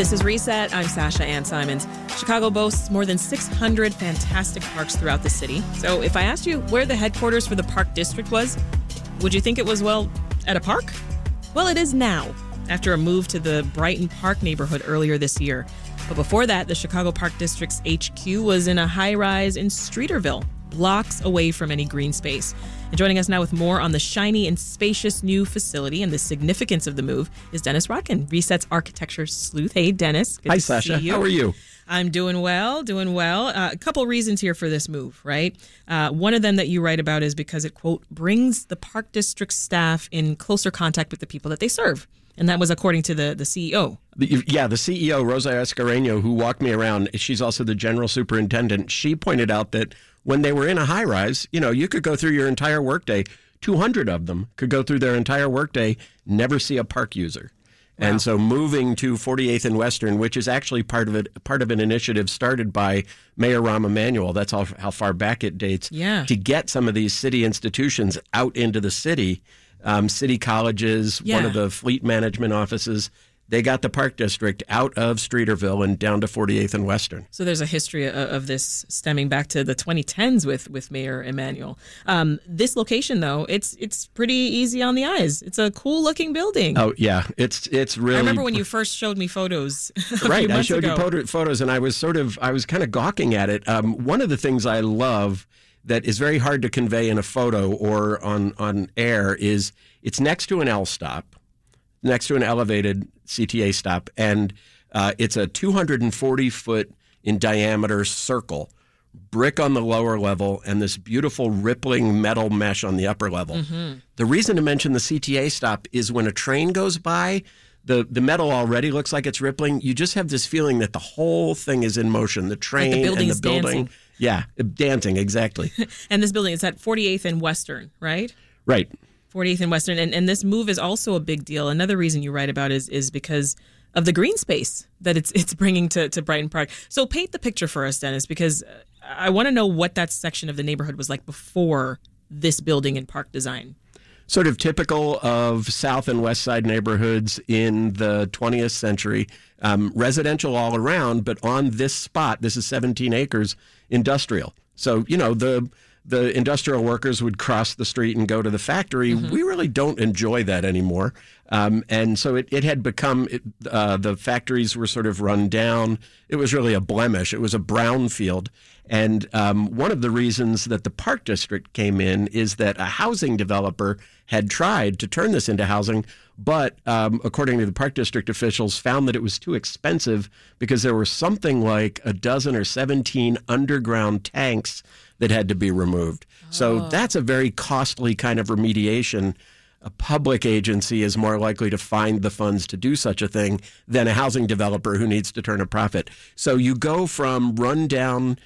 This is Reset. I'm Sasha Ann Simons. Chicago boasts more than 600 fantastic parks throughout the city. So if I asked you where the headquarters for the Park District was, would you think it was, well, at a park? Well, it is now, after a move to the Brighton Park neighborhood earlier this year. But before that, the Chicago Park District's HQ was in a high rise in Streeterville, blocks away from any green space. And joining us now with more on the shiny and spacious new facility and the significance of the move is Dennis Rodkin, Reset's architecture sleuth. Hey, Dennis. Good Hi, Sasha. How are you? I'm doing well, doing well. Uh, a couple reasons here for this move, right? Uh, one of them that you write about is because it, quote, brings the park district staff in closer contact with the people that they serve. And that was according to the, the CEO. Yeah, the CEO, Rosa Escareño, who walked me around, she's also the general superintendent. She pointed out that when they were in a high rise, you know, you could go through your entire workday. 200 of them could go through their entire workday, never see a park user. Wow. And so moving to 48th and Western, which is actually part of it, part of an initiative started by Mayor Rahm Emanuel. That's how, how far back it dates. Yeah. To get some of these city institutions out into the city, um, city colleges, yeah. one of the fleet management offices, they got the park district out of Streeterville and down to 48th and Western. So there's a history of this stemming back to the 2010s with with Mayor Emanuel. Um, this location, though, it's it's pretty easy on the eyes. It's a cool looking building. Oh yeah, it's it's really. I remember when you first showed me photos. right, I showed ago. you photos, and I was sort of I was kind of gawking at it. Um, one of the things I love that is very hard to convey in a photo or on on air is it's next to an L stop next to an elevated CTA stop, and uh, it's a 240 foot in diameter circle, brick on the lower level, and this beautiful rippling metal mesh on the upper level. Mm-hmm. The reason to mention the CTA stop is when a train goes by, the, the metal already looks like it's rippling. You just have this feeling that the whole thing is in motion. The train like the and the building. Dancing. Yeah, dancing, exactly. and this building is at 48th and Western, right? Right. 48th and Western. And, and this move is also a big deal. Another reason you write about is is because of the green space that it's it's bringing to, to Brighton Park. So paint the picture for us, Dennis, because I want to know what that section of the neighborhood was like before this building and park design. Sort of typical of South and West Side neighborhoods in the 20th century. Um, residential all around, but on this spot, this is 17 acres, industrial. So, you know, the the industrial workers would cross the street and go to the factory. Mm-hmm. We really don't enjoy that anymore. Um, and so it, it had become, it, uh, the factories were sort of run down. It was really a blemish. It was a brownfield. And um, one of the reasons that the Park District came in is that a housing developer had tried to turn this into housing, but um, according to the Park District officials, found that it was too expensive because there were something like a dozen or 17 underground tanks that had to be removed. Oh. So that's a very costly kind of remediation. A public agency is more likely to find the funds to do such a thing than a housing developer who needs to turn a profit. So you go from rundown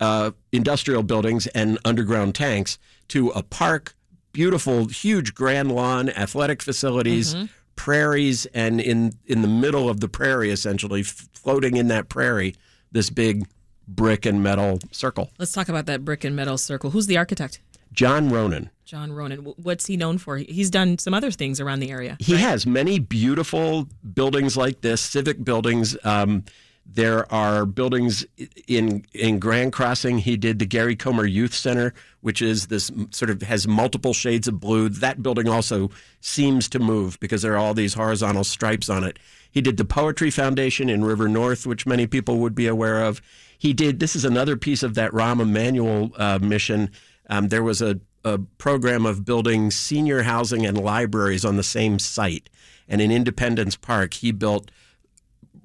uh, industrial buildings and underground tanks to a park, beautiful, huge grand lawn, athletic facilities. Mm-hmm. Prairies, and in in the middle of the prairie, essentially floating in that prairie, this big brick and metal circle. Let's talk about that brick and metal circle. Who's the architect? John Ronan. John Ronan. What's he known for? He's done some other things around the area. He right? has many beautiful buildings like this, civic buildings. Um, there are buildings in in Grand Crossing. He did the Gary Comer Youth Center, which is this sort of has multiple shades of blue. That building also seems to move because there are all these horizontal stripes on it. He did the Poetry Foundation in River North, which many people would be aware of. He did. This is another piece of that Rahm Emanuel uh, mission. Um, there was a, a program of building senior housing and libraries on the same site. And in Independence Park, he built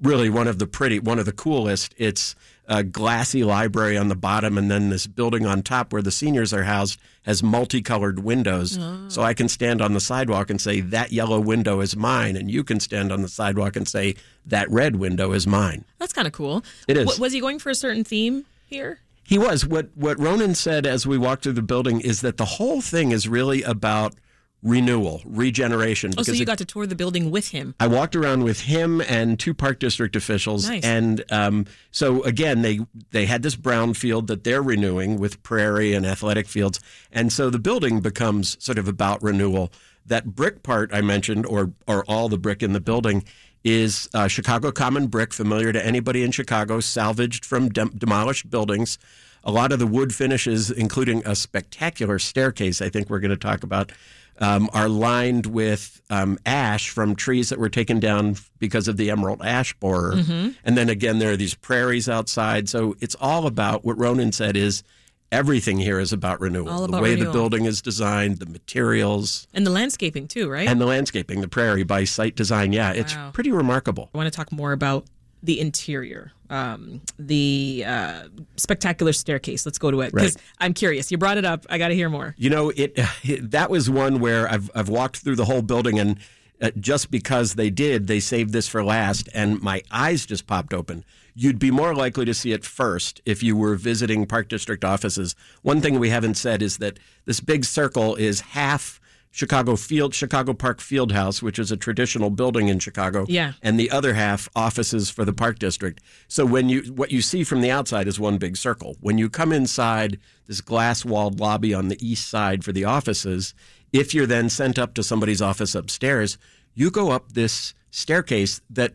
really one of the pretty, one of the coolest. It's a glassy library on the bottom, and then this building on top where the seniors are housed has multicolored windows. Oh. So I can stand on the sidewalk and say, That yellow window is mine. And you can stand on the sidewalk and say, That red window is mine. That's kind of cool. It is. W- was he going for a certain theme here? He was. What, what Ronan said as we walked through the building is that the whole thing is really about renewal, regeneration. Oh, so you it, got to tour the building with him? I walked around with him and two park district officials, nice. and um, so again, they they had this brown field that they're renewing with prairie and athletic fields, and so the building becomes sort of about renewal. That brick part I mentioned, or or all the brick in the building, is uh, Chicago Common Brick, familiar to anybody in Chicago, salvaged from dem- demolished buildings. A lot of the wood finishes, including a spectacular staircase, I think we're going to talk about, um, are lined with um, ash from trees that were taken down because of the emerald ash borer. Mm-hmm. And then again, there are these prairies outside. So it's all about what Ronan said is everything here is about renewal. All the about way renewal. the building is designed, the materials, And the landscaping too, right? and the landscaping, the prairie by site design. Yeah, it's Wow. pretty remarkable. I want to talk more about the interior, um, the uh, spectacular staircase. Let's go to it because Right. I'm curious. You brought it up. I got to hear more. You know, it, it that was one where I've I've walked through the whole building and uh, just because they did, they saved this for last, and my eyes just popped open. You'd be more likely to see it first if you were visiting Park District offices. One thing we haven't said is that this big circle is half Chicago Field, Chicago Park Fieldhouse, which is a traditional building in Chicago, Yeah. and the other half offices for the Park District. So when you what you see from the outside is one big circle. When you come inside this glass walled lobby on the east side for the offices, if you're then sent up to somebody's office upstairs, you go up this staircase that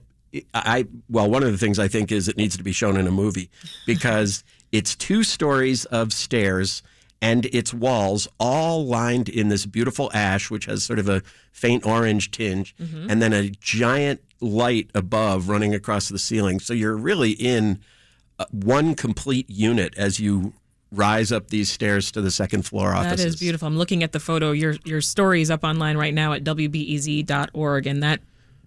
I well one of the things I think is it needs to be shown in a movie because it's two stories of stairs and its walls all lined in this beautiful ash which has sort of a faint orange tinge and then a giant light above running across the ceiling so you're really in uh, one complete unit as you rise up these stairs to the second floor offices That is beautiful. I'm looking at the photo. Your your story is up online right now at wbez.org, and that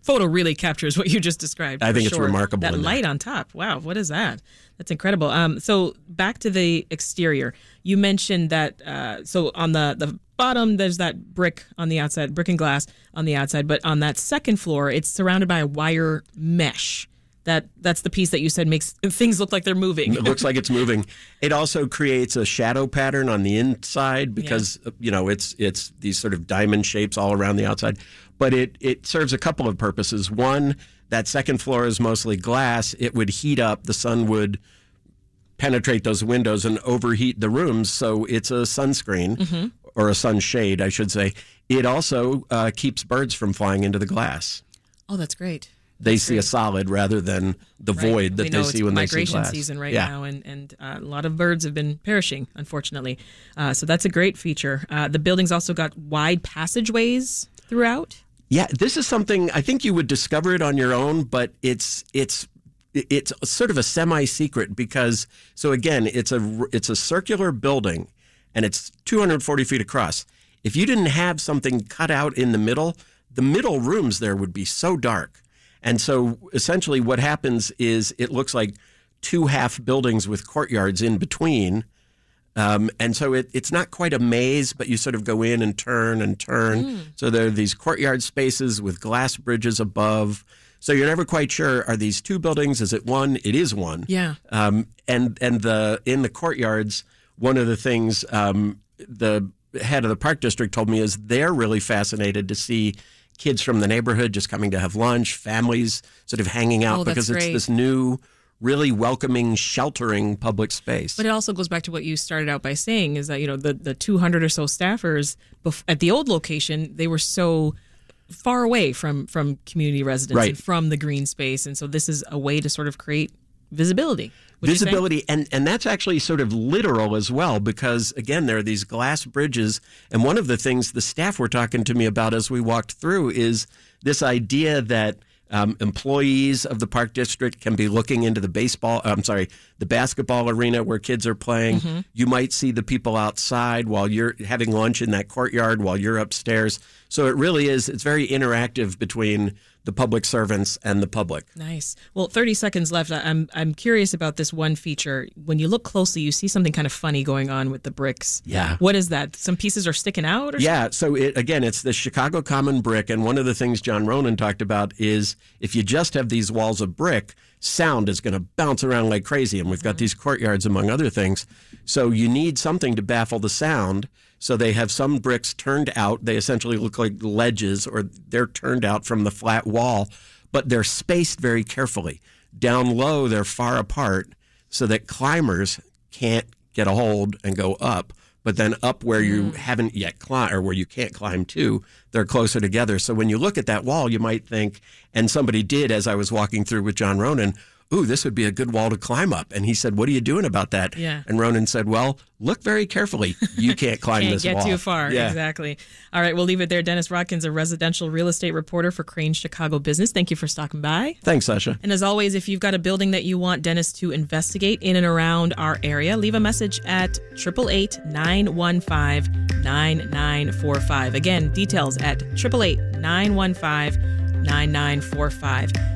photo really captures what you just described. I think it's remarkable That light on top. Wow, what is that? That's incredible. Um, so back to the exterior. You mentioned that. Uh, so on the the bottom, there's that brick on the outside, brick and glass on the outside, but on that second floor, it's surrounded by a wire mesh. That that's the piece that you said makes things look like they're moving. It looks like it's moving. It also creates a shadow pattern on the inside because you know it's it's these sort of diamond shapes all around the outside. But it it serves a couple of purposes. One, that second floor is mostly glass. It would heat up. The sun would penetrate those windows and overheat the rooms. So it's a sunscreen or a sunshade, I should say. It also uh, keeps birds from flying into the glass. Oh, that's great. They see a solid rather than the Right. void that we they see when they see glass. migration season right yeah. now, and and uh, a lot of birds have been perishing, unfortunately. Uh, so that's a great feature. Uh, the building's also got wide passageways throughout. Yeah, this is something I think you would discover it on your own, but it's it's it's sort of a semi-secret because so again, it's a it's a circular building and it's 240 feet across. If you didn't have something cut out in the middle, the middle rooms there would be so dark. And so essentially what happens is it looks like two half buildings with courtyards in between. Um, and so it, it's not quite a maze, but you sort of go in and turn and turn. So there are these courtyard spaces with glass bridges above. So you're never quite sure: are these two buildings? Is it one? It is one. Yeah. Um, and and the in the courtyards, one of the things um, the head of the park district told me is they're really fascinated to see kids from the neighborhood just coming to have lunch, families sort of hanging out Oh, because it's this new, really welcoming, sheltering public space. But it also goes back to what you started out by saying is that you know the the 200 or so staffers bef- at the old location they were so far away from from community residents Right. and from the green space, and so this is a way to sort of create visibility. would you say? visibility and and that's actually sort of literal as well because again there are these glass bridges and one of the things the staff were talking to me about as we walked through is this idea that um, employees of the park district can be looking into the baseball i'm sorry the basketball arena where kids are playing Mm-hmm. you might see the people outside while you're having lunch in that courtyard while you're upstairs so it really is it's very interactive between the public servants and the public Nice. Well, 30 seconds left. I'm I'm curious about this one feature. When you look closely, you see something kind of funny going on with the bricks. Yeah. What is that? Some pieces are sticking out or Yeah, so it, again, it's the Chicago Common Brick, and one of the things John Ronan talked about is if you just have these walls of brick, sound is going to bounce around like crazy, and we've got these courtyards among other things. So you need something to baffle the sound. So they have some bricks turned out. They essentially look like ledges, or they're turned out from the flat wall, but they're spaced very carefully. Down low, they're far apart, so that climbers can't get a hold and go up but then up where you mm. haven't yet climbed or where you can't climb to, they're closer together. So when you look at that wall, you might think, and somebody did as I was walking through with John Ronan, ooh, this would be a good wall to climb up. And he said, what are you doing about that? Yeah. And Ronan said, well, look very carefully. You can't climb Can't this get wall. too far. Yeah. Exactly. All right, we'll leave it there. Dennis Rodkin's, a residential real estate reporter for Crain Chicago Business. Thank you for stopping by. Thanks, Sasha. And as always, if you've got a building that you want Dennis to investigate in and around our area, leave a message at 888 915 9945. Again, details at 888 915 9945.